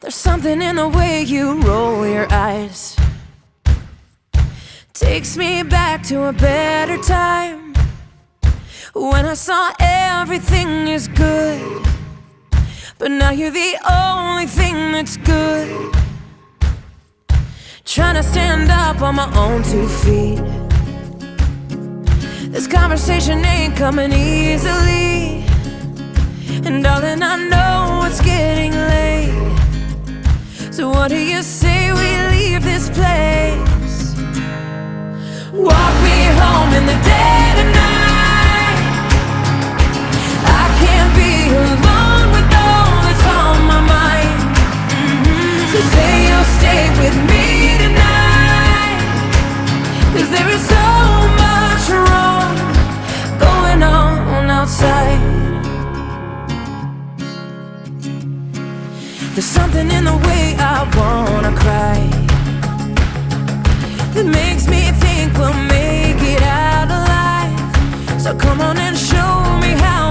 There's something in the way you roll your eyes. Takes me back to a better time. When I saw everything is good. But now you're the only thing that's good. Trying to stand up on my own two feet. This conversation ain't coming easily. And darling, I know it's getting late. There's so much wrong going on outside. There's something in the way I wanna cry that makes me think we'll make it out alive. So come on and show me how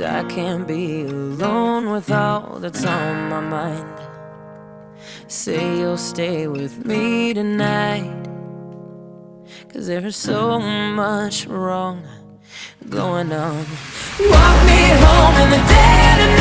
Cause I can't be alone with all that's on my mind. Say you'll stay with me tonight. Cause there's so much wrong going on. Walk me home in the dead of